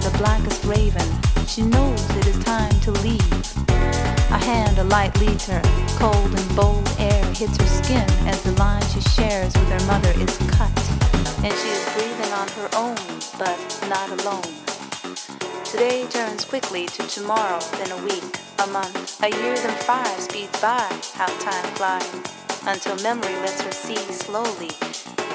the blackest raven. She knows it is time to leave. A hand, a light leads her. Cold and bold air hits her skin as the line she shares with her mother is cut. And she is breathing on her own, but not alone. Today turns quickly to tomorrow, then a week, a month, a year, then five speeds by. How time flies until memory lets her see slowly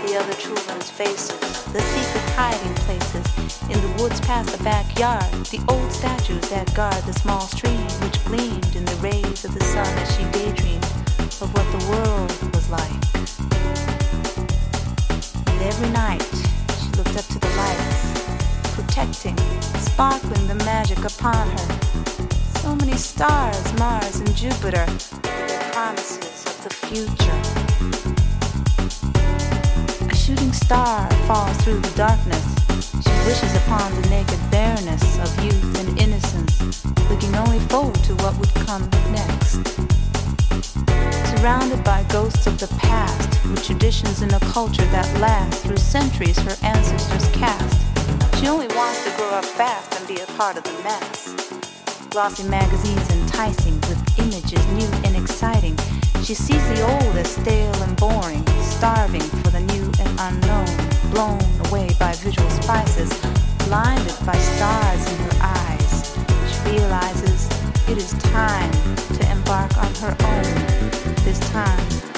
the other children's faces, the secret hiding places in the woods past the backyard, the old statues that guard the small stream which gleamed in the rays of the sun as she daydreamed of what the world was like. And every night she looked up to the lights, protecting, sparkling the magic upon her. So many stars, Mars and Jupiter, their promises of the future shooting star falls through the darkness. She wishes upon the naked bareness of youth and innocence, looking only forward to what would come next. Surrounded by ghosts of the past, with traditions in a culture that lasts through centuries her ancestors cast, she only wants to grow up fast and be a part of the mess. Glossy magazines enticing with images new and exciting. She sees the old as stale and boring, starving for the new and unknown, blown away by visual spices, blinded by stars in her eyes. She realizes it is time to embark on her own, this time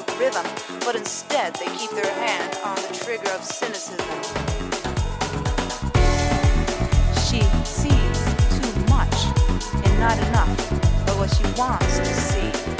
with rhythm, but instead they keep their hand on the trigger of cynicism. She sees too much and not enough of what she wants to see.